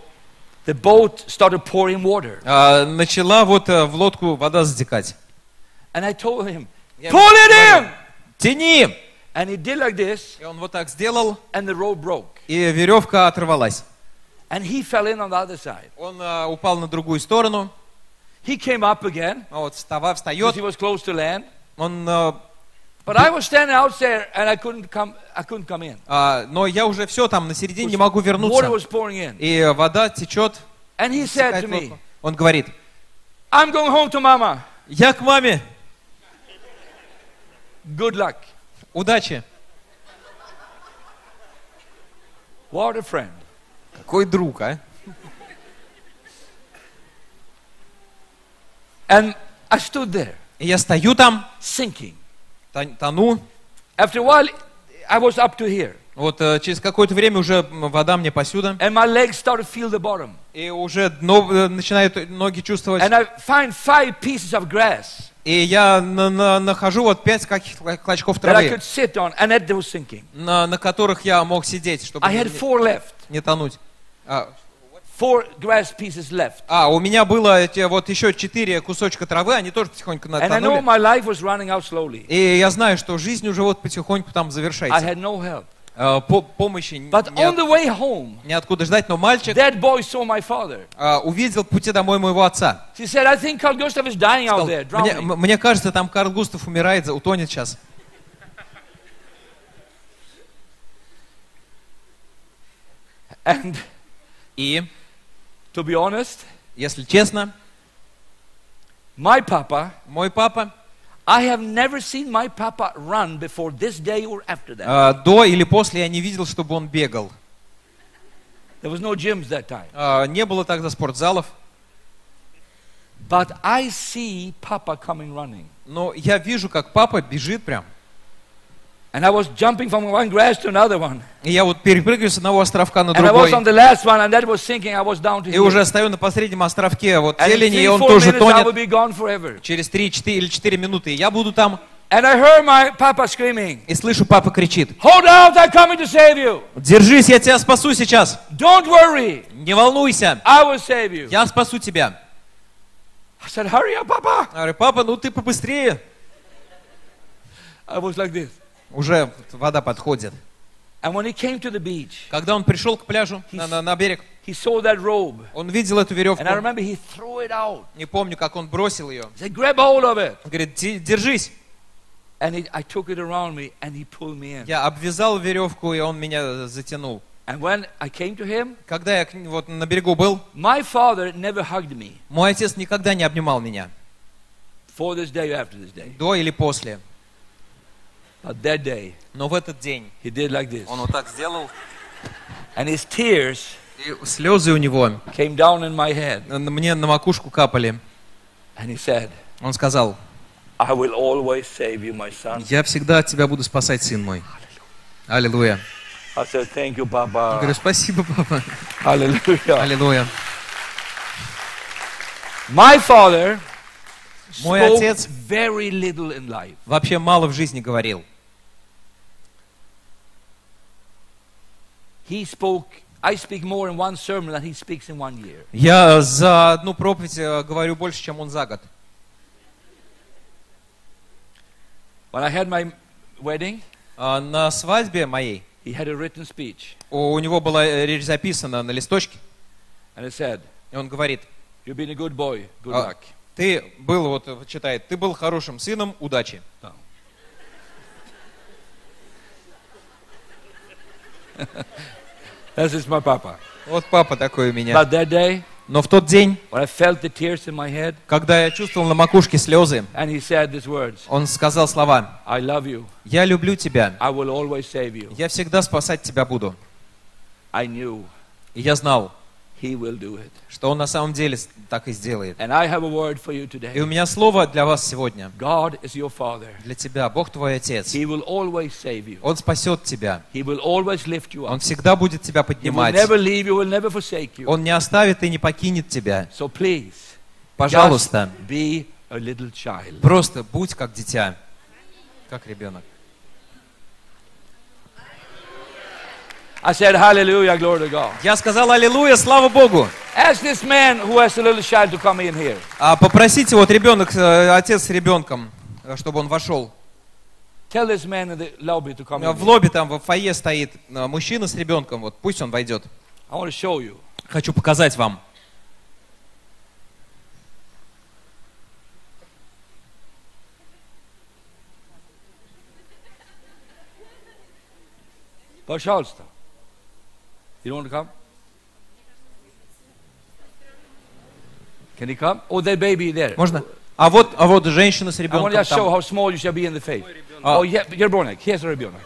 the boat started pouring water. А, начала вот э, в лодку вода затекать. And I told him, Я Pull it говорю, in! Тяни! And he did like this, И он вот так сделал, and the rope broke. и веревка оторвалась. And he fell in on the other side. Он а, упал на другую сторону, He came up again, а вот встава, because встает, he was close to land. он, но я уже все там на середине не могу вернуться. И вода течет. Он говорит, I'm going home to mama. я к маме, Good luck. удачи. What a friend. Какой друг, а? And I stood there, И я стою там, sinking. Тон- тону. After a while, I was up to here. Вот э, через какое-то время уже вода мне посюда. And my legs started to feel the bottom. И уже дно, э, начинают ноги чувствовать. And I find five pieces of grass И я на- на- нахожу вот пять каких-то клочков that I травы, could sit on, and that was sinking. на, на которых я мог сидеть, чтобы I не, had four left. не тонуть. А, Four grass pieces left. а, у меня было эти, вот еще четыре кусочка травы, они тоже потихоньку And I know my life was running out slowly. И я знаю, что жизнь уже вот потихоньку там I завершается. had no help. А, по- помощи But не on the way home, неоткуда ждать, но мальчик that boy saw my father. а, увидел пути домой моего отца. He said, I think Carl Gustav is dying out Сказал, there, мне, drowning. мне кажется, там Карл Густав умирает, утонет сейчас. And И, to be honest, если честно, my papa, мой папа I have never seen my papa run before this day or after that. а, до или после я не видел, чтобы он бегал. There was no gyms that time. А, не было тогда спортзалов, But I see Papa coming running. но я вижу, как папа бежит прям. And I was jumping from one grass to another one. И я вот перепрыгиваю с одного островка на And I was другой. on the last one, and that was sinking. I was down to И уже стою на последнем островке, вот зелени, и он тоже тонет. Через 3 4 или 4 минуты я буду там And I heard my papa screaming, и слышу, папа кричит, Hold out, I'm coming to save you. держись, я тебя спасу сейчас. Don't worry, Не волнуйся, I will save you. я спасу тебя. I said, Hurry up, Papa. Я говорю, папа, ну ты побыстрее. I was like this. Уже вода подходит. And when he came to the beach, Когда он пришел к пляжу, на, на- на берег, he saw that robe. он видел эту веревку. And I remember he threw it out. Не помню, как он бросил ее. He said, Grab hold of it. Он говорит, «Де- держись. And he, I took it around me, and he pulled me in. Я обвязал веревку, и он меня затянул. And when I came to him, Когда я вот на берегу был, my father never hugged me мой отец никогда не обнимал меня. for this day or after this day. До или после. But that day, Но в этот день he did like this. он вот так сделал. And his tears И слезы у него came down in my head. мне на макушку капали. And he said, Он сказал, I will always save you, my son. я всегда тебя буду спасать, сын мой. Аллилуйя. I said, Thank you, Я говорю, Papa. спасибо, папа. Hallelujah. Аллилуйя. My father Мой отец very little in life. вообще мало в жизни говорил. He spoke, I speak more in one sermon than he speaks in one year. Я за одну проповедь э, говорю больше, чем он за год. When I had my wedding, А На свадьбе моей he had a written speech. у у него была э, речь записана на листочке, And it said, и он говорит, You've been a good boy, good А. luck. Ты был, вот читает, ты был хорошим сыном, удачи. This is my papa. Вот папа такой у меня. But that day, Но в тот день, when I felt the tears in my head, когда я чувствовал на макушке слезы, and he said these words он сказал слова, I love you, я люблю тебя, I will always save you. я всегда спасать тебя буду. I knew И я знал, he will do it. что он на самом деле так и сделает. And I have a word for you И у меня слово для вас сегодня, God is your father. для тебя. Бог твой отец. He will always save you. Он спасет тебя. He will always lift you Он всегда будет тебя He will поднимать. never leave you, will never forsake you. Он не оставит и не покинет тебя. So please, Пожалуйста, just be a little child. просто будь как дитя, как ребенок. I said, Hallelujah, glory to God. Я сказал аллилуйя, слава Богу. Ask this man who has a little child to come in here. А попросите вот ребенок, э, отец с ребенком, э, чтобы он вошел. Tell this man in the lobby to come in. В лобби там, в фойе стоит э, мужчина с ребенком, вот пусть он войдет. I want to show you. Хочу показать вам. Пожалуйста. You don't want to come? Can he come? Oh, that baby there. Можно? А вот, а вот женщина с I want ребенком to show how small you shall be in the faith. А. Oh, yeah, ребенок. Here's a ребенок.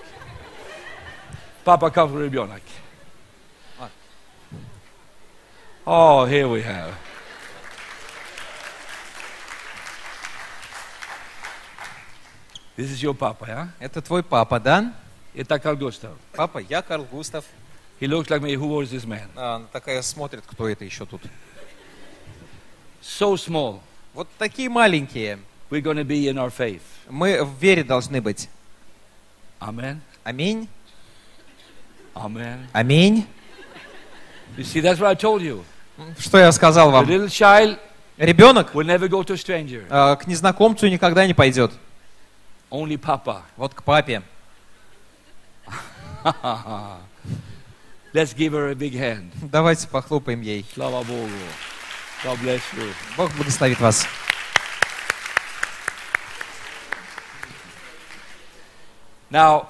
Папа, как ребенок. Oh, here we have. This is your papa, yeah? Это твой папа, да? Это Carl Gustav. Папа, я Карл Густав. He looks like me. Who was this man? А, она такая смотрит, кто это еще тут. So small. Вот такие маленькие. We're to be in our faith. Мы в вере должны быть. Amen. Аминь. Amen. Аминь. You see, that's what I told you. Что я сказал The вам? little child Ребенок will never go to a stranger. э, к незнакомцу никогда не пойдет. Only Papa. Вот к папе. Let's give her a big hand. Давайте похлопаем ей. Slava Bogu. God bless you. Бог благословит вас. Now,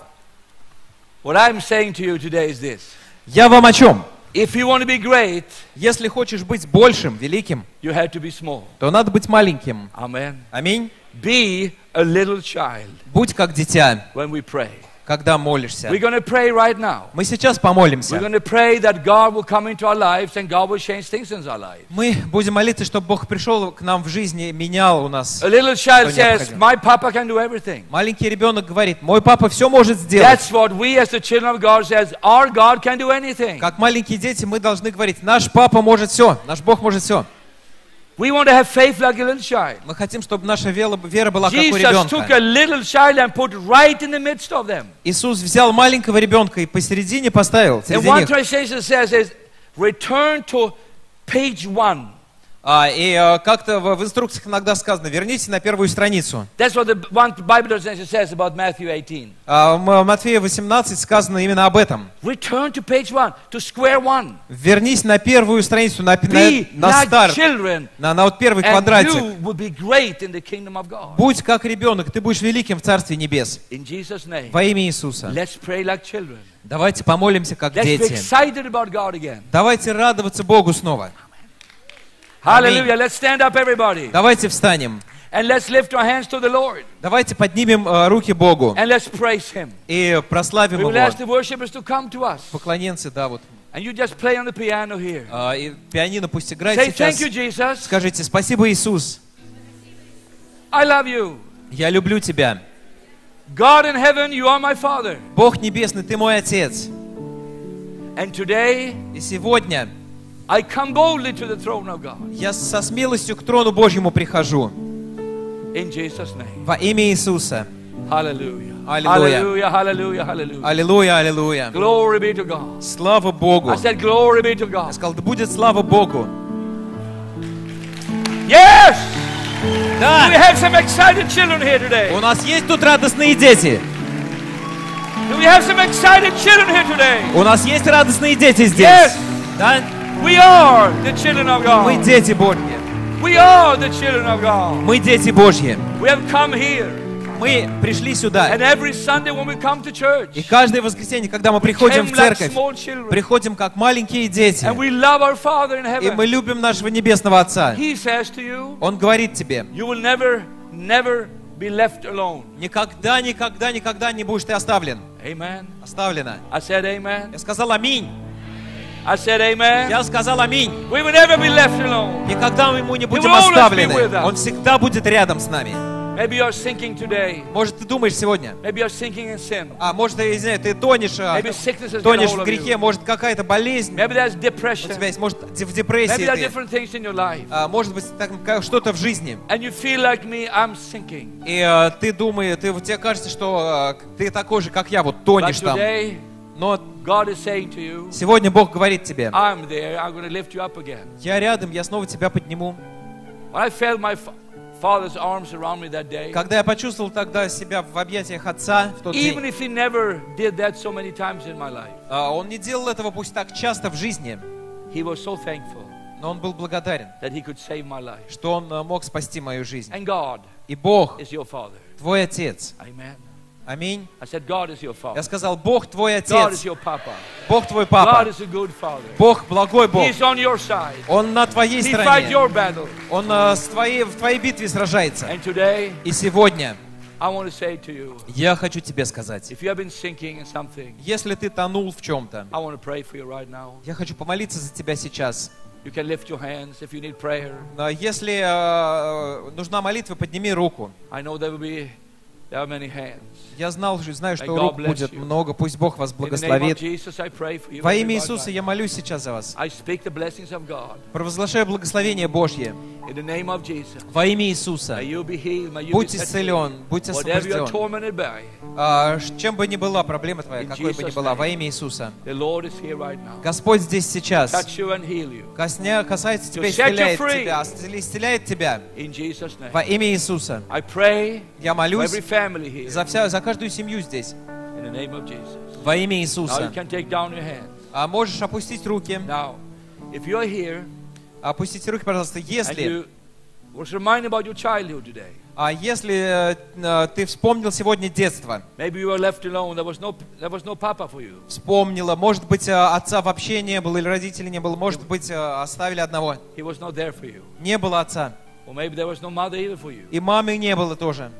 what I'm saying to you today is this. Я вам о чем? If you want to be great, Если хочешь быть большим, великим, you have to be small. то надо быть маленьким. Amen. Аминь. Be a little child Будь как дитя, when we pray. Когда молишься. We're going to pray right now. Мы сейчас We're помолимся. going to pray that God will come into our lives and God will change things in our lives. Мы будем молиться, чтобы Бог пришел к нам в жизни, менял у нас. A little child Что says, необходимо? My Papa can do everything. Маленький ребенок говорит, мой папа все может сделать. That's what we as the children of God says, our God can do anything. Как маленькие дети мы должны говорить, наш папа может все, наш Бог может все. We want to have faith like a little child. Мы хотим, чтобы наша вера вера была как у Jesus took a ребенка. little child and put right in the midst of them. Иисус взял маленького ребенка и посередине поставил, And среди one них. translation says is, return to page one. А, и э, как-то в, в инструкциях иногда сказано, верните на первую страницу. That's what the one Bible translation says about Matthew 18. А, в Матфея 18 сказано именно об этом. Return to page one, to square one. Вернись на первую страницу, на, Be на, на like старт, children, на, на вот первый and квадратик. you will be great in the kingdom of God. Будь как ребенок, ты будешь великим в Царстве Небес. In Jesus' name, Во имя Иисуса. let's pray like children. Давайте помолимся как Let's be дети. excited about God again. Давайте радоваться Богу снова. Hallelujah. Let's stand up, everybody. Давайте встанем. And let's lift our hands to the Lord. Давайте поднимем э, руки Богу And let's praise Him. и прославим We will Его. ask the worshippers to come to us. Поклоненцы, да, вот. And you just play on the piano here. А, и пианино пусть играет Say, сейчас. Thank you, Jesus. Скажите, спасибо, Иисус. I love you. Я люблю Тебя. God in heaven, you are my Father. Бог Небесный, Ты мой Отец. And today, И сегодня Я со смелостью к трону Божьему прихожу. In Jesus' name. Во имя Иисуса. Hallelujah. Hallelujah. Hallelujah. Аллилуйя, аллилуйя. Glory be to God. Слава Богу. I said, Glory be to Я God. сказал, да будет слава Богу. Yes! We Да, have some excited children here today. у нас есть тут радостные дети. Do we have some excited children here today? У нас есть радостные дети здесь. Yes. Да? We are the children of Мы God. дети Божьи. We are the children of God. Мы дети Божьи. We have come here. Мы пришли сюда. And every Sunday when we come to church, И каждое воскресенье, когда мы приходим в like церковь, small children. приходим как маленькие дети. And we love our Father in И мы heaven. любим нашего Небесного Отца. He says to you, Он говорит тебе, you will never, never be left alone. никогда, никогда, никогда не будешь ты оставлен. Amen. Оставлена. I said amen. Я сказал аминь. I said amen. Я сказал аминь. We will never be left alone. Никогда мы ему не будем оставлены. Он всегда будет рядом с нами. Maybe you're sinking today. Может, ты думаешь сегодня, Maybe you're sinking in sin. а может, ты, извиняй, ты тонешь, а, Maybe sickness has тонешь в грехе, может, какая-то болезнь Maybe there's у depression. тебя есть, может, в Maybe депрессии there are different things in your life. а, может быть, так, что-то в жизни. And you feel like me, I'm sinking. И а, ты думаешь, ты, тебе кажется, что а, ты такой же, как я, вот But тонешь там. today, Но Сегодня Бог говорит тебе, я рядом, я снова тебя подниму. Когда я почувствовал тогда себя в объятиях Отца в тот even день, if he never did that so many times in my life, а, Он не делал этого пусть так часто в жизни, he was so thankful но Он был благодарен, that he could save my life. что Он а, мог спасти мою жизнь. And God И Бог, is your father. твой Отец. Amen. Аминь. Я сказал, Бог твой Отец. Бог твой Папа. Бог благой Бог. Он на твоей стороне. Он а, с твоей, в твоей битве сражается. И сегодня я хочу тебе сказать, если ты тонул в чем-то, я хочу помолиться за тебя сейчас. Если э, нужна молитва, подними руку. Я знал, знаю, что рук будет много. Пусть Бог вас благословит. Во имя. Иисуса я молюсь сейчас за вас. Провозглашаю благословение Божье. Во имя Иисуса. Будь исцелен, будь освобожден. А, Чем бы ни была проблема твоя, какой бы ни была, во имя Иисуса. Господь здесь сейчас. Косня, касается тебя, исцеляет тебя, исцеля- исцеляет тебя. Во имя Иисуса. Я молюсь. За, вся, за каждую семью здесь. Во имя Иисуса. А можешь опустить руки. Now, if you're here Опустите руки, пожалуйста. Если, а если э, э, ты вспомнил сегодня детство, no no вспомнила, может быть, э, отца вообще не было или родителей не было, может быть, э, оставили одного. Не было отца. Was no. И мамы не было тоже.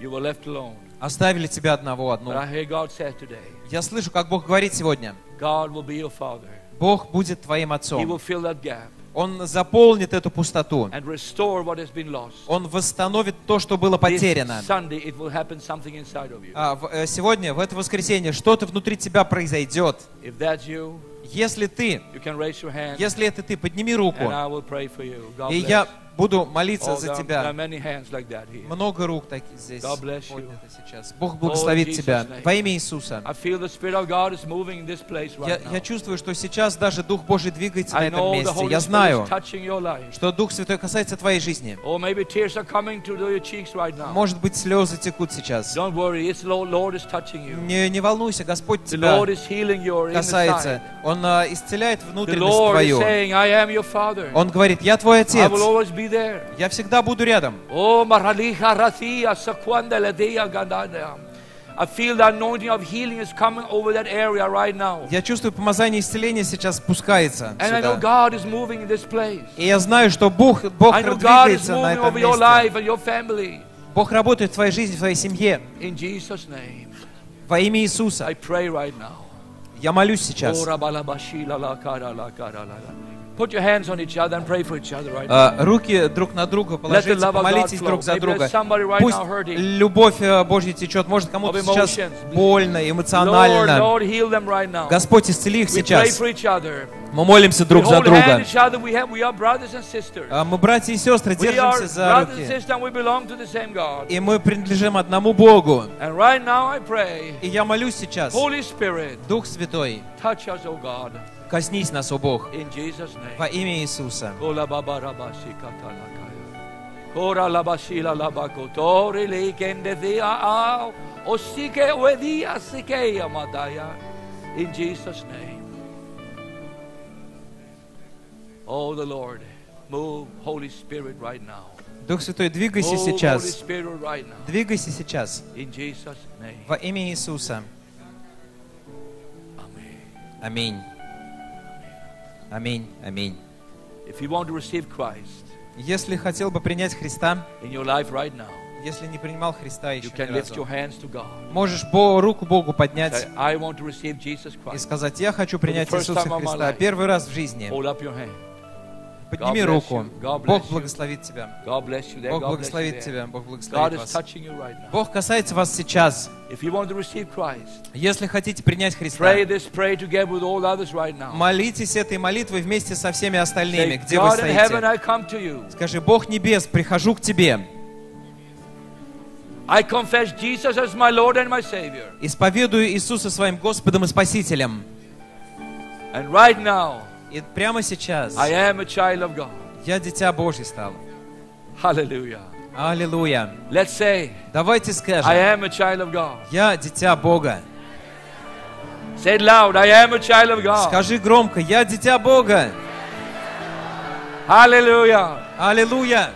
You were left alone. Оставили тебя одного, одну. But I hear God say today, Я слышу, как Бог говорит сегодня. God will be your father. Бог будет твоим He will отцом. fill that gap Он заполнит эту пустоту. Он восстановит то, что было потеряно. А, э, сегодня, в это воскресенье, что-то внутри тебя произойдет. Если ты, если это ты, подними руку, и я буду молиться Oh, за тебя. Много рук таких здесь поднято сейчас. Бог благословит Oh, тебя во имя Иисуса. Я, я чувствую, что сейчас даже Дух Божий двигается на этом месте. Я знаю, что Дух Святой касается твоей жизни. Может быть, слезы текут сейчас. Не, не волнуйся, Господь тебя касается. Он а, исцеляет внутренность твою. Он говорит, я твой отец. Be there. Я всегда буду рядом. Oh, maraliha rathia sakwanda ladea gandada. I feel the anointing of healing is coming over that area right now. Я чувствую, помазание исцеления сейчас спускается And I know. God is moving in this place. И я знаю, что Бог, Бог I know God is двигается на moving этом over your life and your family. Бог работает в твоей жизни, в твоей семье. In Jesus' name, Во имя Иисуса. I pray right now. Я молюсь Oh, сейчас. Rabalabashi la la kara la kara la la. Put your hands on each other and pray for each other right now. А, Руки друг на друга положите, помолитесь друг за друга. Пусть любовь э, Божья течет. Может, кому-то сейчас больно, эмоционально. Господь, исцели их сейчас. Мы молимся друг за друга. А Мы, братья и сестры, держимся за руки. И мы принадлежим одному Богу. И я молюсь сейчас, Дух Святой, O коснись нас, о Бог, во имя Иисуса. Baba rabasi katalakaya. Kora labashila labakotori lekende thea au. Osike wedia sikeya madaya. In Jesus' name. Oh, the Lord, move, Holy Spirit, right now. Дух Святой, двигайся Move, сейчас. Right. Двигайся сейчас. In Jesus' name. Во имя Иисуса. Аминь. Аминь. Аминь. If you want to receive Christ Если хотел бы принять Христа, in your life right now, если не принимал Христа еще ни разу, можешь руку Богу поднять и сказать, я хочу принять Иисуса Христа первый раз в жизни. Подними руку. Бог благословит тебя. Бог благословит тебя. Бог благословит вас. Бог касается вас сейчас. Если хотите принять Христа, молитесь этой молитвой вместе со всеми остальными, где вы стоите. Скажи, Бог небес, прихожу к тебе. I confess Jesus as my Lord and my Savior. Исповедую Иисуса своим Господом и Спасителем. And right now, И прямо сейчас I am a child of God. я дитя Божий стал. Hallelujah. Аллилуйя. Let's say, Давайте I скажем, am a child of God. я дитя Бога. Say it loud, I am a child of God. Скажи громко, я дитя Бога. Hallelujah. Аллилуйя.